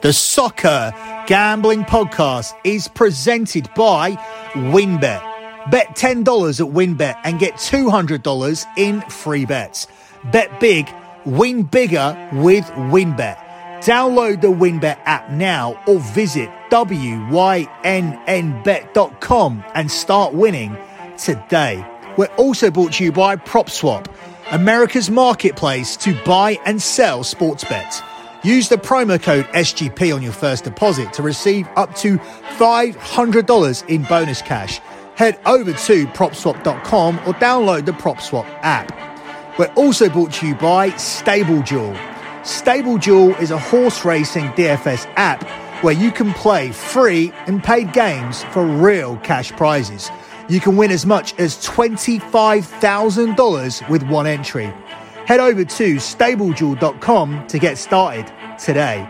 The Soccer Gambling Podcast is presented by WynnBET. Bet $10 at WynnBET and get $200 in free bets. Bet big, win bigger with WynnBET. Download the WynnBET app now or visit wynnbet.com and start winning today. We're also brought to you by PropSwap, America's marketplace to buy and sell sports bets. Use the promo code SGP on your first deposit to receive up to $500 in bonus cash. Head over to propswap.com or download the PropSwap app. We're also brought to you by StableDuel. StableDuel is a horse racing DFS app where you can play free and paid games for real cash prizes. You can win as much as $25,000 with one entry head over to StableDuel.com to get started today.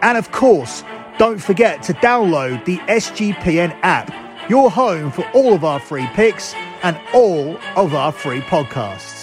And of course, don't forget to download the SGPN app, your home for all of our free picks and all of our free podcasts.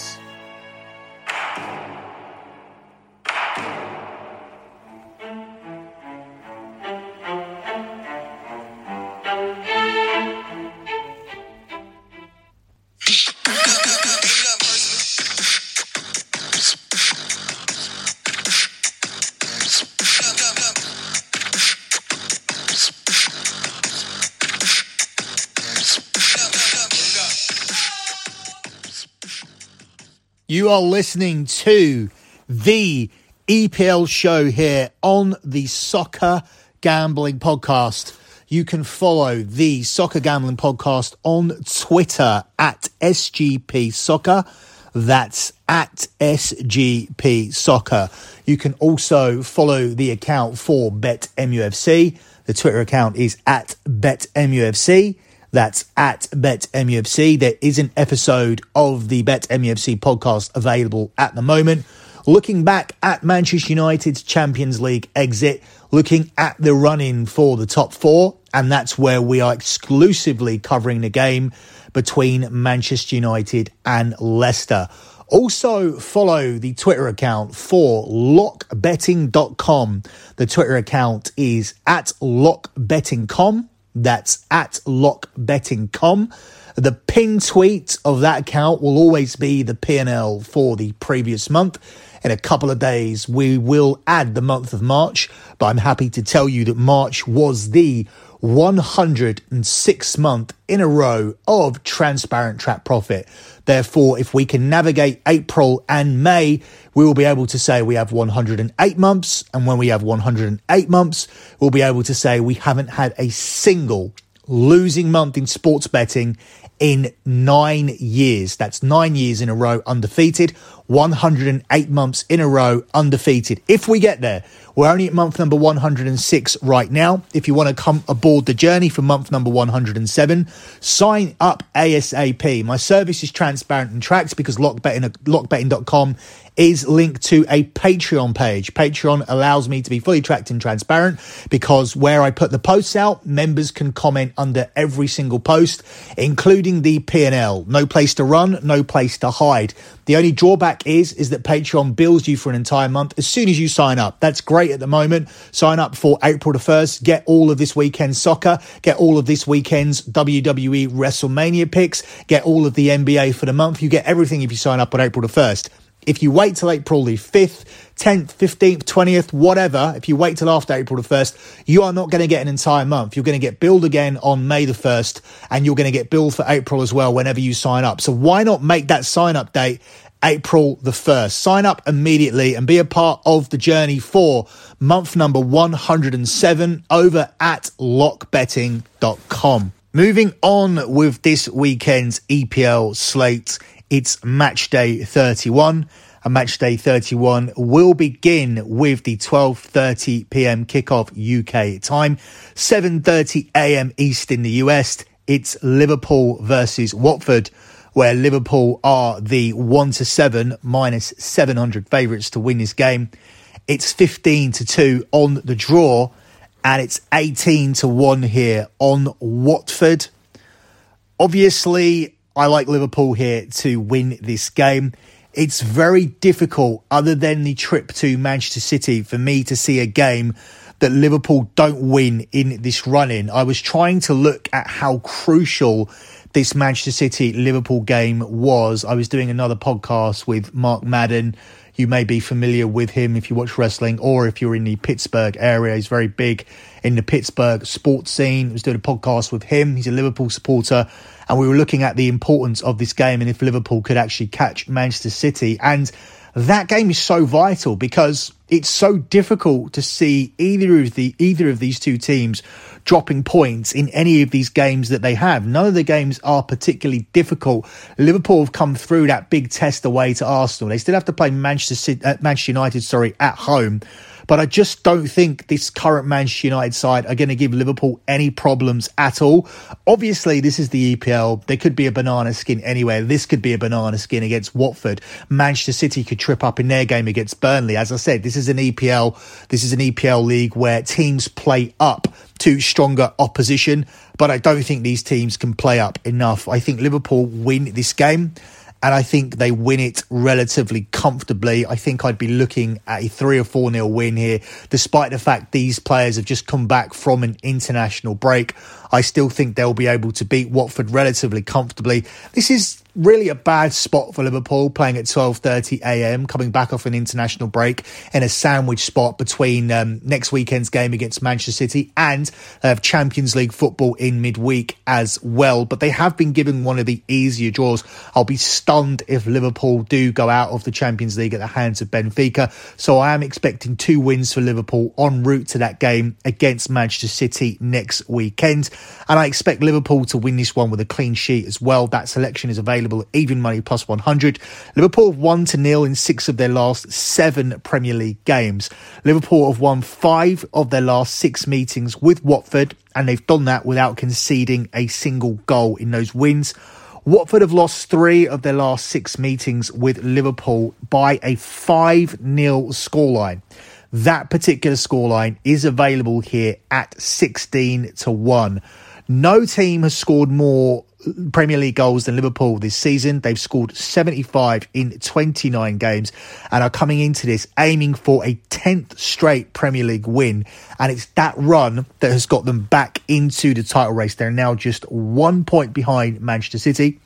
You are listening to the EPL show here on the Soccer Gambling Podcast. You can follow the Soccer Gambling Podcast on Twitter at SGP Soccer. That's at SGP Soccer. You can also follow the account for BetMUFC. The Twitter account is at BetMUFC. That's at BetMUFC. There is an episode of the BetMUFC podcast available at the moment. Looking back at Manchester United's Champions League exit, looking at the run in for the top four, and that's where we are exclusively covering the game between Manchester United and Leicester. Also, follow the Twitter account for lockbetting.com. The Twitter account is at lockbetting.com. That's at lockbetting.com. The pin tweet of that account will always be the P&L for the previous month. In a couple of days, we will add the month of March, but I'm happy to tell you that March was the 106 month in a row of transparent track profit. Therefore, if we can navigate April and May, we will be able to say we have 108 months. And when we have 108 months, we'll be able to say we haven't had a single losing month in sports betting in nine years. That's nine years in a row undefeated, 108 months in a row undefeated. If we get there, we're only at month number 106 right now. If you want to come aboard the journey for month number 107, sign up ASAP. My service is transparent and tracked because lockbetting, lockbetting.com is linked to a Patreon page. Patreon allows me to be fully tracked and transparent because where I put the posts out, members can comment under every single post, including the P&L. No place to run, no place to hide. The only drawback is is that Patreon bills you for an entire month as soon as you sign up. That's great at the moment. Sign up for April the 1st, get all of this weekend's soccer, get all of this weekend's WWE WrestleMania picks, get all of the NBA for the month. You get everything if you sign up on April the 1st. If you wait till April the 5th, 10th, 15th, 20th, whatever, if you wait till after April the 1st, you are not going to get an entire month. You're going to get billed again on May the 1st, and you're going to get billed for April as well whenever you sign up. So why not make that sign up date April the 1st? Sign up immediately and be a part of the journey for month number 107 over at lockbetting.com. Moving on with this weekend's EPL slate it's match day 31. And match day 31 will begin with the 12:30 p.m. kickoff UK time, 7:30 a.m. East in the US. It's Liverpool versus Watford, where Liverpool are the 1 to 7 minus 700 favourites to win this game. It's 15 to 2 on the draw, and it's 18 to 1 here on Watford. Obviously, I like Liverpool here to win this game. It's very difficult, other than the trip to Manchester City, for me to see a game that Liverpool don't win in this run in. I was trying to look at how crucial this Manchester City Liverpool game was. I was doing another podcast with Mark Madden. You may be familiar with him if you watch wrestling or if you're in the Pittsburgh area. He's very big in the Pittsburgh sports scene. I was doing a podcast with him. He's a Liverpool supporter. And we were looking at the importance of this game and if Liverpool could actually catch Manchester City. And that game is so vital because it's so difficult to see either of the either of these two teams dropping points in any of these games that they have. None of the games are particularly difficult. Liverpool have come through that big test away to Arsenal. They still have to play Manchester City, uh, Manchester United, sorry, at home. But I just don't think this current Manchester United side are going to give Liverpool any problems at all. Obviously, this is the EPL. There could be a banana skin anywhere. This could be a banana skin against Watford. Manchester City could trip up in their game against Burnley. As I said, this is an EPL. This is an EPL league where teams play up to stronger opposition, but I don't think these teams can play up enough. I think Liverpool win this game and I think they win it relatively comfortably. I think I'd be looking at a three or four nil win here, despite the fact these players have just come back from an international break. I still think they'll be able to beat Watford relatively comfortably. This is really a bad spot for Liverpool playing at 12:30 a.m. coming back off an international break in a sandwich spot between um, next weekend's game against Manchester City and have Champions League football in midweek as well. But they have been given one of the easier draws. I'll be stunned if Liverpool do go out of the Champions League at the hands of Benfica. So I am expecting two wins for Liverpool en route to that game against Manchester City next weekend. And I expect Liverpool to win this one with a clean sheet as well. That selection is available available even money plus 100. Liverpool have won to nil in six of their last seven Premier League games. Liverpool have won five of their last six meetings with Watford, and they've done that without conceding a single goal in those wins. Watford have lost three of their last six meetings with Liverpool by a 5 0 scoreline. That particular scoreline is available here at 16 to 1. No team has scored more Premier League goals than Liverpool this season. They've scored 75 in 29 games and are coming into this aiming for a 10th straight Premier League win. And it's that run that has got them back into the title race. They're now just one point behind Manchester City.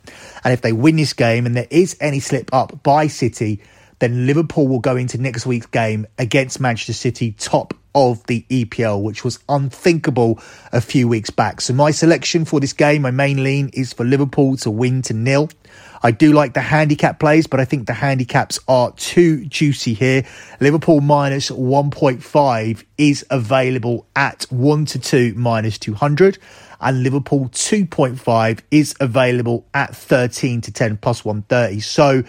And if they win this game and there is any slip up by City, then Liverpool will go into next week's game against Manchester City top of the EPL, which was unthinkable a few weeks back. So my selection for this game, my main lean is for Liverpool to win to nil. I do like the handicap plays, but I think the handicaps are too juicy here. Liverpool minus 1.5 is available at 1 to 2 minus 200 and Liverpool 2.5 is available at 13 to 10 plus 130. So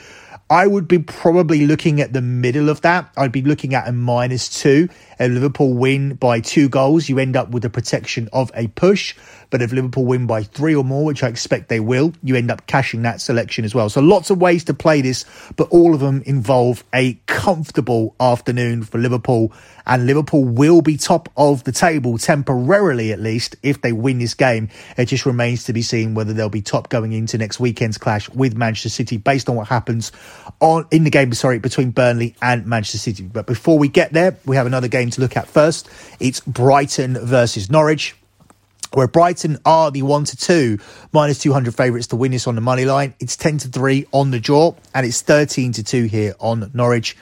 I would be probably looking at the middle of that. I'd be looking at a minus two. If Liverpool win by two goals, you end up with the protection of a push. But if Liverpool win by three or more, which I expect they will, you end up cashing that selection as well. So lots of ways to play this, but all of them involve a comfortable afternoon for Liverpool. And Liverpool will be top of the table temporarily, at least, if they win this game. It just remains to be seen whether they'll be top going into next weekend's clash with Manchester City based on what happens on in the game, sorry, between Burnley and Manchester City. But before we get there, we have another game to look at first. It's Brighton versus Norwich where Brighton are the 1 to 2 minus 200 favourites to win this on the money line. It's 10 to 3 on the draw and it's 13 to 2 here on Norwich.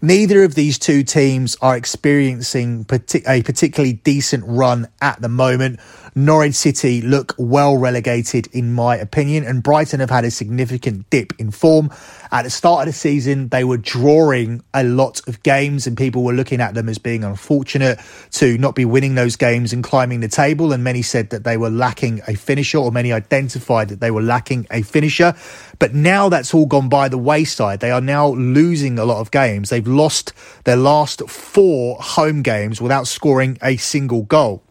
Neither of these two teams are experiencing a particularly decent run at the moment. Norwich City look well relegated, in my opinion, and Brighton have had a significant dip in form. At the start of the season, they were drawing a lot of games, and people were looking at them as being unfortunate to not be winning those games and climbing the table. And many said that they were lacking a finisher, or many identified that they were lacking a finisher. But now that's all gone by the wayside. They are now losing a lot of games. They've lost their last four home games without scoring a single goal.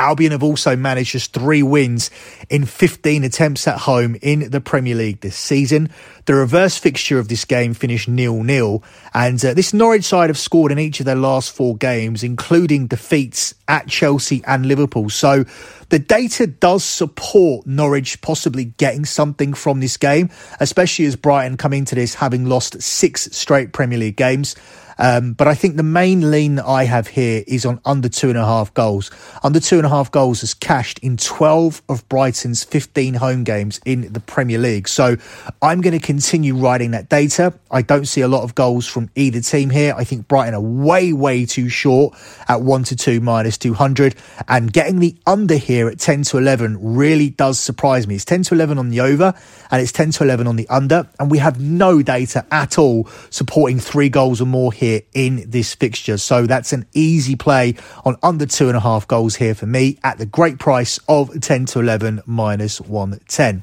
Albion have also managed just three wins in 15 attempts at home in the Premier League this season. The reverse fixture of this game finished nil-nil, and uh, this Norwich side have scored in each of their last four games, including defeats at Chelsea and Liverpool. So the data does support Norwich possibly getting something from this game, especially as Brighton come into this having lost six straight Premier League games. Um, but I think the main lean that I have here is on under two and a half goals. Under two and a half goals has cashed in 12 of Brighton's 15 home games in the Premier League. So I'm going to continue riding that data. I don't see a lot of goals from either team here. I think Brighton are way, way too short at 1 to 2 minus 200. And getting the under here at 10 to 11 really does surprise me. It's 10 to 11 on the over and it's 10 to 11 on the under. And we have no data at all supporting three goals or more here in this fixture. So that's an easy play on under two and a half goals here for me at the great price of 10 to 11 minus 110.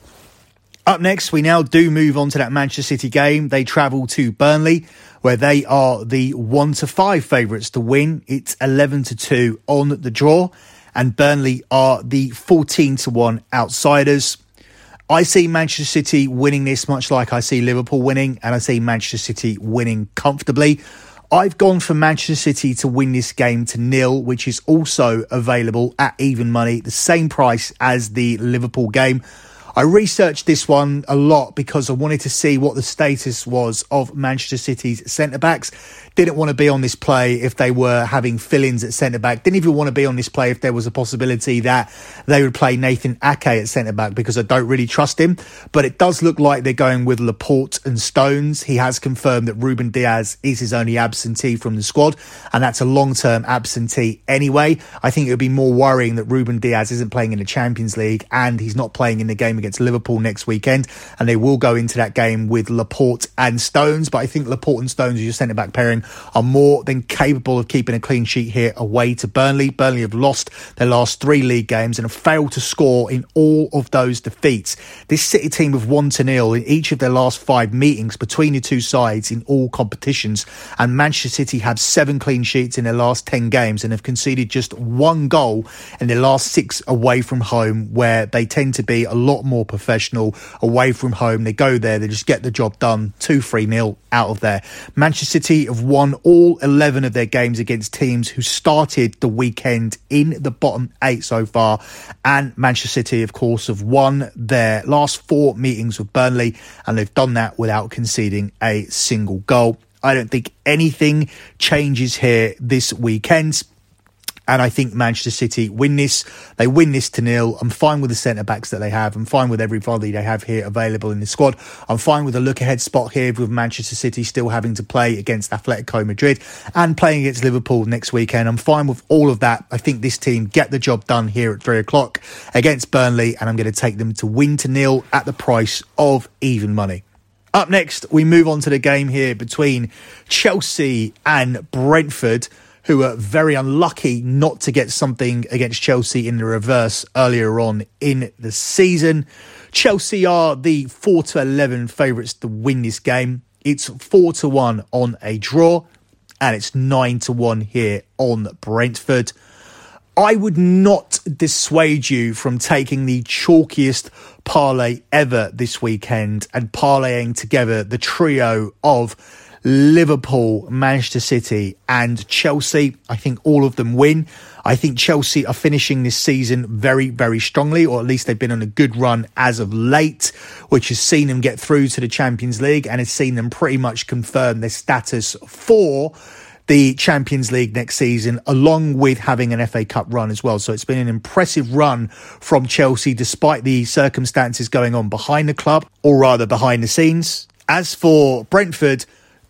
Up next, we now do move on to that Manchester City game. They travel to Burnley, where they are the one to five favourites to win. It's 11 to 2 on the draw, and Burnley are the 14 to 1 outsiders. I see Manchester City winning this much like I see Liverpool winning, and I see Manchester City winning comfortably. I've gone for Manchester City to win this game to nil, which is also available at even money, the same price as the Liverpool game. I researched this one a lot because I wanted to see what the status was of Manchester City's centre backs. Didn't want to be on this play if they were having fill ins at centre back. Didn't even want to be on this play if there was a possibility that they would play Nathan Ake at centre back because I don't really trust him. But it does look like they're going with Laporte and Stones. He has confirmed that Rúben Dias is his only absentee from the squad, and that's a long term absentee anyway. I think it would be more worrying that Rúben Dias isn't playing in the Champions League and he's not playing in the game against Liverpool next weekend. And they will go into that game with Laporte and Stones. But I think Laporte and Stones, your centre back pairing, are more than capable of keeping a clean sheet here away to Burnley. Burnley have lost their last three league games and have failed to score in all of those defeats. This City team have won to nil in each of their last five meetings between the two sides in all competitions. And Manchester City have seven clean sheets in their last 10 games and have conceded just one goal in their last six away from home, where they tend to be a lot more professional away from home. They go there, they just get the job done, 2 3 nil out of there. Manchester City have won all 11 of their games against teams who started the weekend in the bottom eight so far. And Manchester City, of course, have won their last four meetings with Burnley, and they've done that without conceding a single goal. I don't think anything changes here this weekend. And I think Manchester City win this. They win this to nil. I'm fine with the centre backs that they have. I'm fine with everybody they have here available in the squad. I'm fine with the look ahead spot here with Manchester City still having to play against Atletico Madrid and playing against Liverpool next weekend. I'm fine with all of that. I think this team get the job done here at three o'clock against Burnley, and I'm going to take them to win to nil at the price of even money. Up next, we move on to the game here between Chelsea and Brentford who were very unlucky not to get something against Chelsea in the reverse earlier on in the season. Chelsea are the 4 to 11 favourites to win this game. It's 4 to 1 on a draw, and it's 9 to 1 here on Brentford. I would not dissuade you from taking the chalkiest parlay ever this weekend and parlaying together the trio of Liverpool, Manchester City, and Chelsea. I think all of them win. I think Chelsea are finishing this season very, very strongly, or at least they've been on a good run as of late, which has seen them get through to the Champions League and has seen them pretty much confirm their status for the Champions League next season, along with having an FA Cup run as well. So it's been an impressive run from Chelsea, despite the circumstances going on behind the club, or rather behind the scenes. As for Brentford,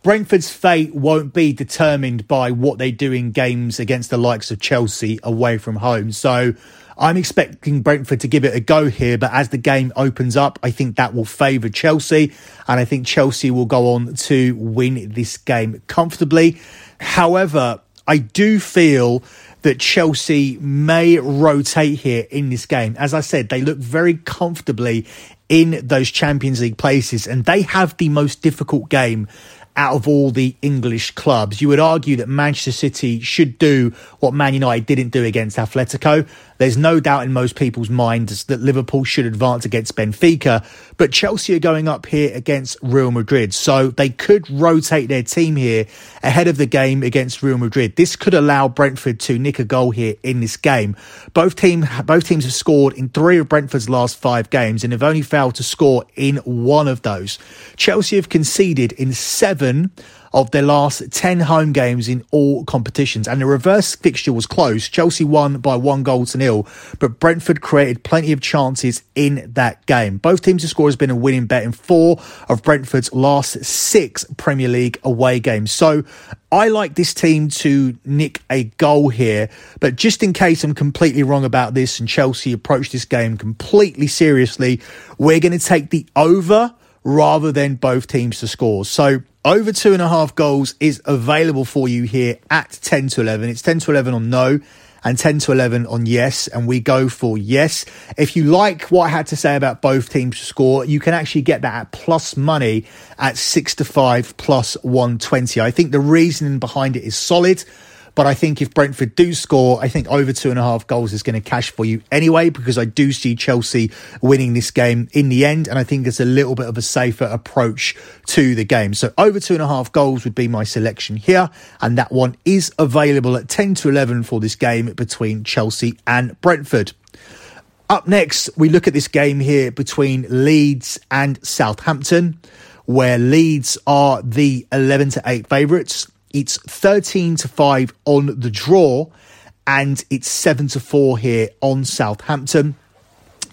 Brentford's fate won't be determined by what they do in games against the likes of Chelsea away from home. So I'm expecting Brentford to give it a go here, but as the game opens up, I think that will favour Chelsea, and I think Chelsea will go on to win this game comfortably. However, I do feel that Chelsea may rotate here in this game. As I said, they look very comfortably in those Champions League places, and they have the most difficult game out of all the English clubs. You would argue that Manchester City should do what Man United didn't do against Atletico. There's no doubt in most people's minds that Liverpool should advance against Benfica, but Chelsea are going up here against Real Madrid. So they could rotate their team here ahead of the game against Real Madrid. This could allow Brentford to nick a goal here in this game. Both team both teams have scored in 3 of Brentford's last 5 games and have only failed to score in one of those. Chelsea have conceded in 7 of their last 10 home games in all competitions. And the reverse fixture was close. Chelsea won by one goal to nil, but Brentford created plenty of chances in that game. Both teams to score has been a winning bet in four of Brentford's last six Premier League away games. So I like this team to nick a goal here, but just in case I'm completely wrong about this and Chelsea approach this game completely seriously, we're going to take the over rather than both teams to score. So over two and a half goals is available for you here at 10 to 11. It's 10 to 11 on no and 10 to 11 on yes. And we go for yes. If you like what I had to say about both teams to score, you can actually get that at plus money at six to five plus 120. I think the reasoning behind it is solid. But I think if Brentford do score, I think over two and a half goals is going to cash for you anyway, because I do see Chelsea winning this game in the end. And I think it's a little bit of a safer approach to the game. So over two and a half goals would be my selection here. And that one is available at 10 to 11 for this game between Chelsea and Brentford. Up next, we look at this game here between Leeds and Southampton, where Leeds are the 11 to 8 favourites. It's 13 to 5 on the draw, and it's 7 to 4 here on Southampton.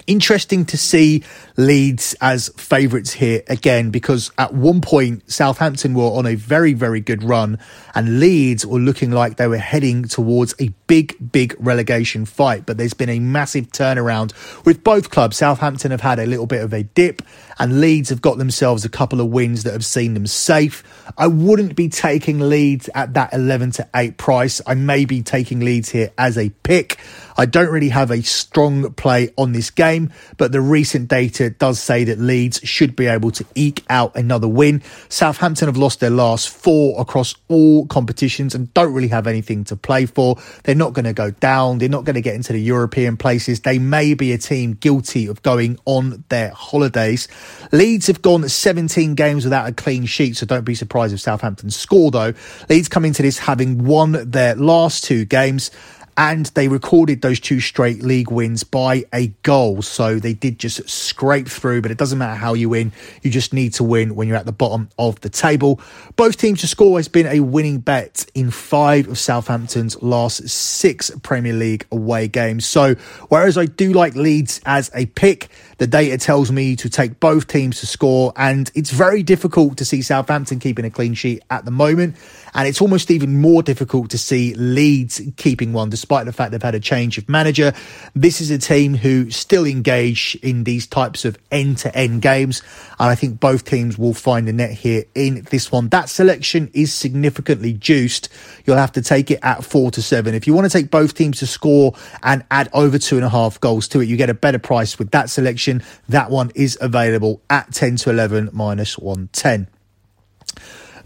Interesting to see Leeds as favourites here again because at one point Southampton were on a very, very good run and Leeds were looking like they were heading towards a big, big relegation fight. But there's been a massive turnaround with both clubs. Southampton have had a little bit of a dip and Leeds have got themselves a couple of wins that have seen them safe. I wouldn't be taking Leeds at that 11 to 8 price. I may be taking Leeds here as a pick. I don't really have a strong play on this game, but the recent data does say that Leeds should be able to eke out another win. Southampton have lost their last four across all competitions and don't really have anything to play for. They're not going to go down. They're not going to get into the European places. They may be a team guilty of going on their holidays. Leeds have gone 17 games without a clean sheet, so don't be surprised if Southampton score though. Leeds come into this having won their last two games and they recorded those two straight league wins by a goal. So they did just scrape through, but it doesn't matter how you win. You just need to win when you're at the bottom of the table. Both teams to score has been a winning bet in five of Southampton's last six Premier League away games. So whereas I do like Leeds as a pick, the data tells me to take both teams to score, and it's very difficult to see Southampton keeping a clean sheet at the moment. And it's almost even more difficult to see Leeds keeping one, despite the fact they've had a change of manager. This is a team who still engage in these types of end to end games. And I think both teams will find the net here in this one. That selection is significantly juiced. You'll have to take it at four to seven. If you want to take both teams to score and add over two and a half goals to it, you get a better price with that selection. That one is available at 10 to 11 minus 110.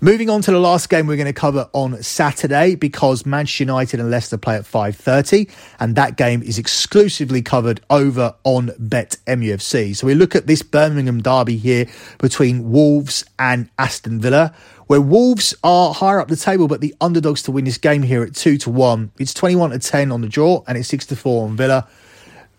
Moving on to the last game we're going to cover on Saturday because Manchester United and Leicester play at 5:30 and that game is exclusively covered over on Bet MUFC. So we look at this Birmingham derby here between Wolves and Aston Villa where Wolves are higher up the table but the underdogs to win this game here at 2 to 1. It's 21 to 10 on the draw and it's 6 to 4 on Villa.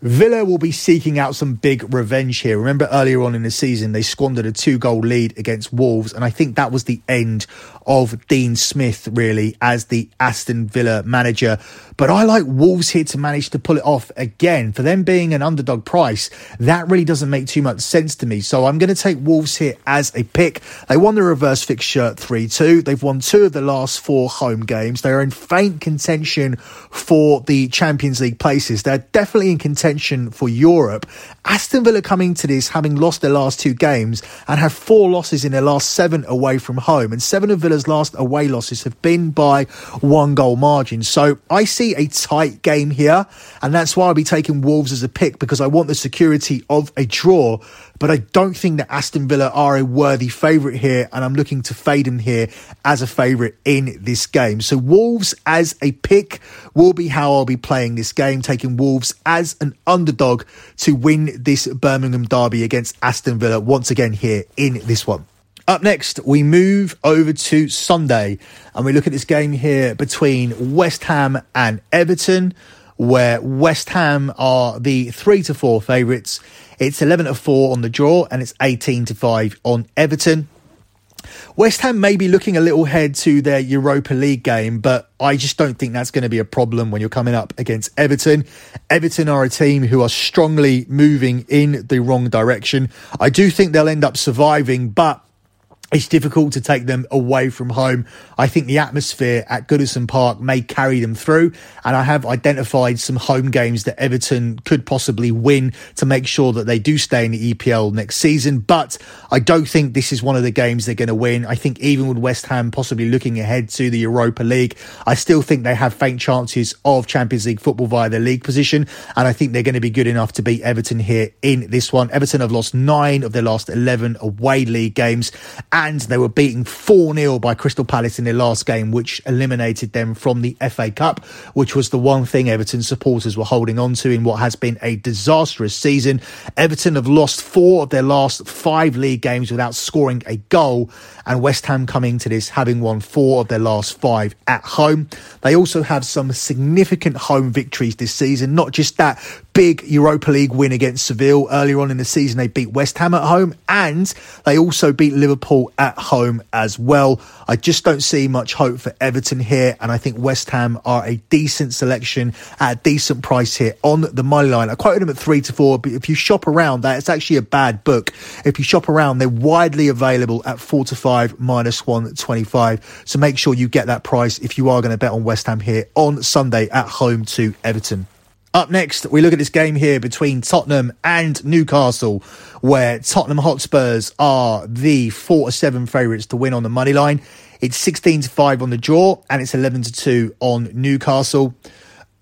Villa will be seeking out some big revenge here. Remember earlier on in the season, they squandered a two goal lead against Wolves, and I think that was the end of Dean Smith, really, as the Aston Villa manager. But I like Wolves here to manage to pull it off again. For them being an underdog price, that really doesn't make too much sense to me. So I'm going to take Wolves here as a pick. They won the reverse fixture 3 2. They've won two of the last four home games. They are in faint contention for the Champions League places. They're definitely in contention for Europe. Aston Villa coming to this having lost their last two games and have four losses in their last seven away from home. And seven of Villa's last away losses have been by one goal margin. So I see a tight game here, and that's why I'll be taking Wolves as a pick because I want the security of a draw. But I don't think that Aston Villa are a worthy favourite here, and I'm looking to fade them here as a favourite in this game. So Wolves as a pick will be how I'll be playing this game, taking Wolves as an underdog to win this Birmingham derby against Aston Villa once again here in this one. Up next, we move over to Sunday and we look at this game here between West Ham and Everton, where West Ham are the 3 to 4 favourites. It's 11 to 4 on the draw and it's 18 to 5 on Everton. West Ham may be looking a little ahead to their Europa League game, but I just don't think that's going to be a problem when you're coming up against Everton. Everton are a team who are strongly moving in the wrong direction. I do think they'll end up surviving, but it's difficult to take them away from home. I think the atmosphere at Goodison Park may carry them through, and I have identified some home games that Everton could possibly win to make sure that they do stay in the EPL next season. But I don't think this is one of the games they're going to win. I think even with West Ham possibly looking ahead to the Europa League, I still think they have faint chances of Champions League football via their league position, and I think they're going to be good enough to beat Everton here in this one. Everton have lost nine of their last 11 away league games and they were beaten 4 0 by Crystal Palace in their last game, which eliminated them from the FA Cup, which was the one thing Everton supporters were holding on to in what has been a disastrous season. Everton have lost four of their last five league games without scoring a goal, and West Ham coming to this having won four of their last five at home. They also have some significant home victories this season, not just that big Europa League win against Seville earlier on in the season. They beat West Ham at home and they also beat Liverpool at home as well. I just don't see much hope for Everton here, and I think West Ham are a decent selection at a decent price here on the money line. I quoted them at three to four, but if you shop around that, it's actually a bad book. If you shop around, they're widely available at four to five minus one twenty five. So make sure you get that price if you are going to bet on West Ham here on Sunday at home to Everton. Up next, we look at this game here between Tottenham and Newcastle, where Tottenham Hotspurs are the four to seven favourites to win on the money line. It's 16 to 5 on the draw and it's 11 to 2 on Newcastle.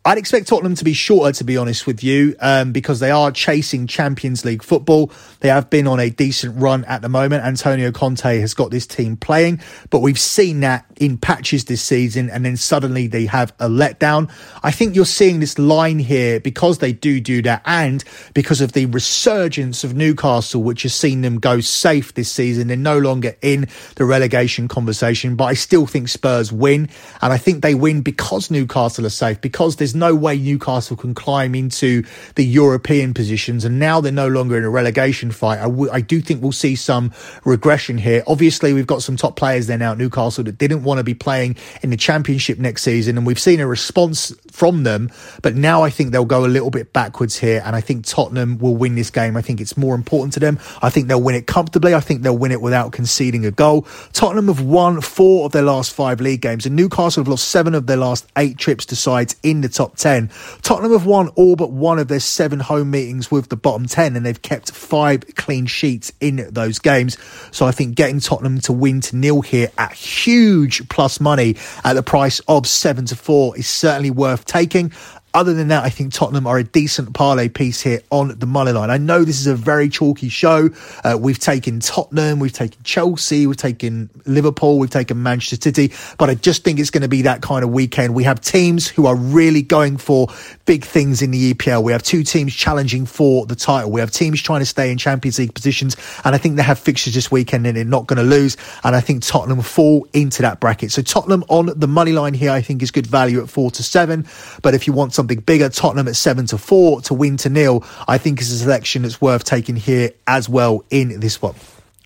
I'd expect Tottenham to be shorter, to be honest with you, um, because they are chasing Champions League football. They have been on a decent run at the moment. Antonio Conte has got this team playing, but we've seen that in patches this season, and then suddenly they have a letdown. I think you're seeing this line here because they do do that, and because of the resurgence of Newcastle, which has seen them go safe this season. They're no longer in the relegation conversation, but I still think Spurs win, and I think they win because Newcastle are safe, because there's no way Newcastle can climb into the European positions, and now they're no longer in a relegation fight. I, w- I do think we'll see some regression here. Obviously, we've got some top players there now at Newcastle that didn't want to be playing in the Championship next season, and we've seen a response from them. But now I think they'll go a little bit backwards here, and I think Tottenham will win this game. I think it's more important to them. I think they'll win it comfortably. I think they'll win it without conceding a goal. Tottenham have won four of their last five league games, and Newcastle have lost seven of their last eight trips to sides in the top top 10. Tottenham have won all but one of their seven home meetings with the bottom 10, and they've kept five clean sheets in those games. So I think getting Tottenham to win to nil here at huge plus money at the price of seven to four is certainly worth taking. Other than that, I think Tottenham are a decent parlay piece here on the money line. I know this is a very chalky show. Uh, we've taken Tottenham, we've taken Chelsea, we've taken Liverpool, we've taken Manchester City, but I just think it's going to be that kind of weekend. We have teams who are really going for big things in the EPL. We have two teams challenging for the title. We have teams trying to stay in Champions League positions, and I think they have fixtures this weekend and they're not going to lose. And I think Tottenham fall into that bracket. So Tottenham on the money line here, I think is good value at four to seven. But if you want some something bigger. Tottenham at seven to four to win to nil. I think is a selection that's worth taking here as well in this one.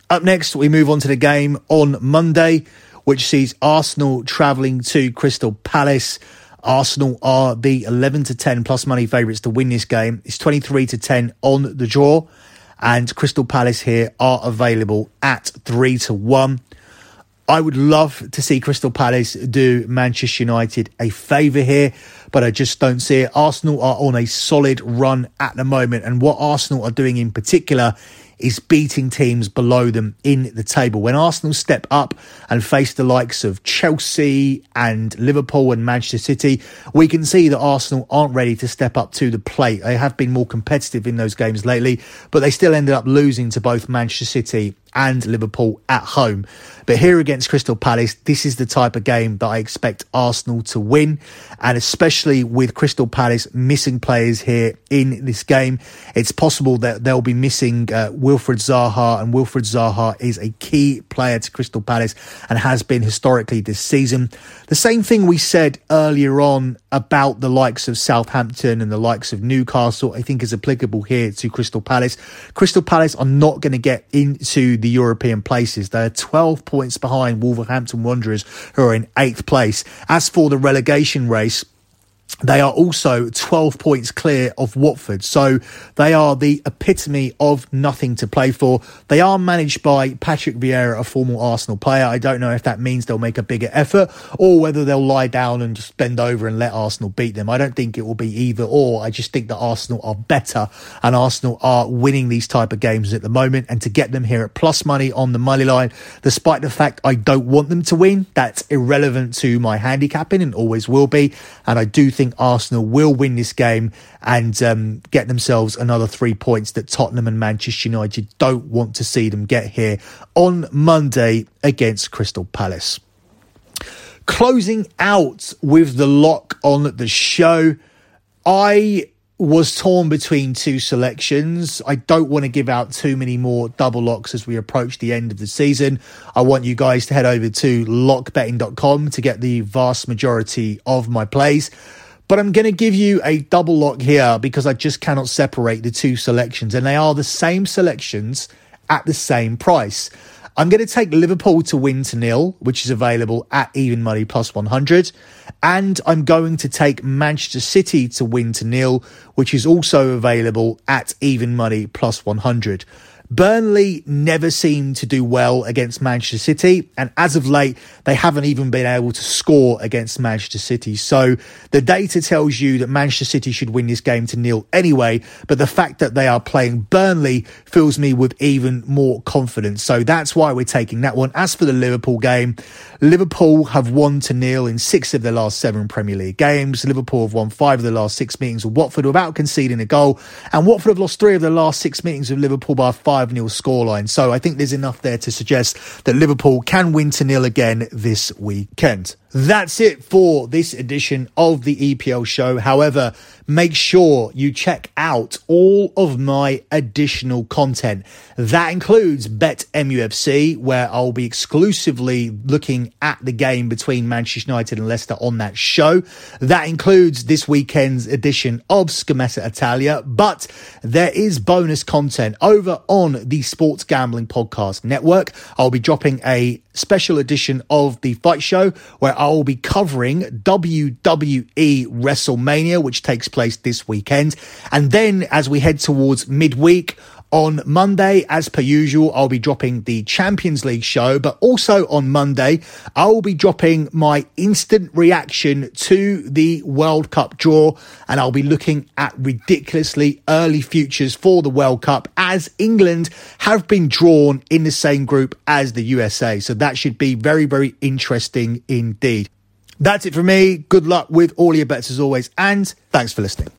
Up next, we move on to the game on Monday, which sees Arsenal travelling to Crystal Palace. Arsenal are the 11 to 10 plus money favourites to win this game. It's 23 to 10 on the draw, and Crystal Palace here are available at 3 to 1. I would love to see Crystal Palace do Manchester United a favour here, but I just don't see it. Arsenal are on a solid run at the moment, and what Arsenal are doing in particular is beating teams below them in the table. When Arsenal step up and face the likes of Chelsea and Liverpool and Manchester City, we can see that Arsenal aren't ready to step up to the plate. They have been more competitive in those games lately, but they still ended up losing to both Manchester City and Liverpool at home. But here against Crystal Palace, this is the type of game that I expect Arsenal to win. And especially with Crystal Palace missing players here in this game, it's possible that they'll be missing uh, Wilfried Zaha. And Wilfried Zaha is a key player to Crystal Palace and has been historically this season. The same thing we said earlier on about the likes of Southampton and the likes of Newcastle, I think is applicable here to Crystal Palace. Crystal Palace are not going to get into the European places. They're 12 points behind Wolverhampton Wanderers, who are in eighth place. As for the relegation race, they are also 12 points clear of Watford. So they are the epitome of nothing to play for. They are managed by Patrick Vieira, a former Arsenal player. I don't know if that means they'll make a bigger effort or whether they'll lie down and just bend over and let Arsenal beat them. I don't think it will be either or. I just think that Arsenal are better and Arsenal are winning these type of games at the moment. And to get them here at plus money on the money line, despite the fact I don't want them to win, that's irrelevant to my handicapping and always will be. And I do think think Arsenal will win this game and um, get themselves another three points that Tottenham and Manchester United don't want to see them get here on Monday against Crystal Palace. Closing out with the lock on the show, I was torn between two selections. I don't want to give out too many more double locks as we approach the end of the season. I want you guys to head over to lockbetting.com to get the vast majority of my plays. But I'm going to give you a double lock here because I just cannot separate the two selections, and they are the same selections at the same price. I'm going to take Liverpool to win to nil, which is available at even money plus 100. And I'm going to take Manchester City to win to nil, which is also available at even money plus 100. Burnley never seemed to do well against Manchester City, and as of late, they haven't even been able to score against Manchester City. So the data tells you that Manchester City should win this game to nil anyway, but the fact that they are playing Burnley fills me with even more confidence. So that's why we're taking that one. As for the Liverpool game, Liverpool have won to nil in six of their last seven Premier League games. Liverpool have won five of the last six meetings with Watford without conceding a goal, and Watford have lost three of the last six meetings with Liverpool by five 5 0 scoreline. So I think there's enough there to suggest that Liverpool can win to nil again this weekend. That's it for this edition of the EPL show. However, make sure you check out all of my additional content. That includes Bet MUFC, where I'll be exclusively looking at the game between Manchester United and Leicester on that show. That includes this weekend's edition of Scommessa Italia, but there is bonus content over on the Sports Gambling Podcast Network. I'll be dropping a special edition of the fight show where I'll be covering WWE WrestleMania, which takes place this weekend. And then as we head towards midweek, on Monday, as per usual, I'll be dropping the Champions League show, but also on Monday, I will be dropping my instant reaction to the World Cup draw, and I'll be looking at ridiculously early futures for the World Cup as England have been drawn in the same group as the USA. So that should be very, very interesting indeed. That's it for me. Good luck with all your bets as always, and thanks for listening.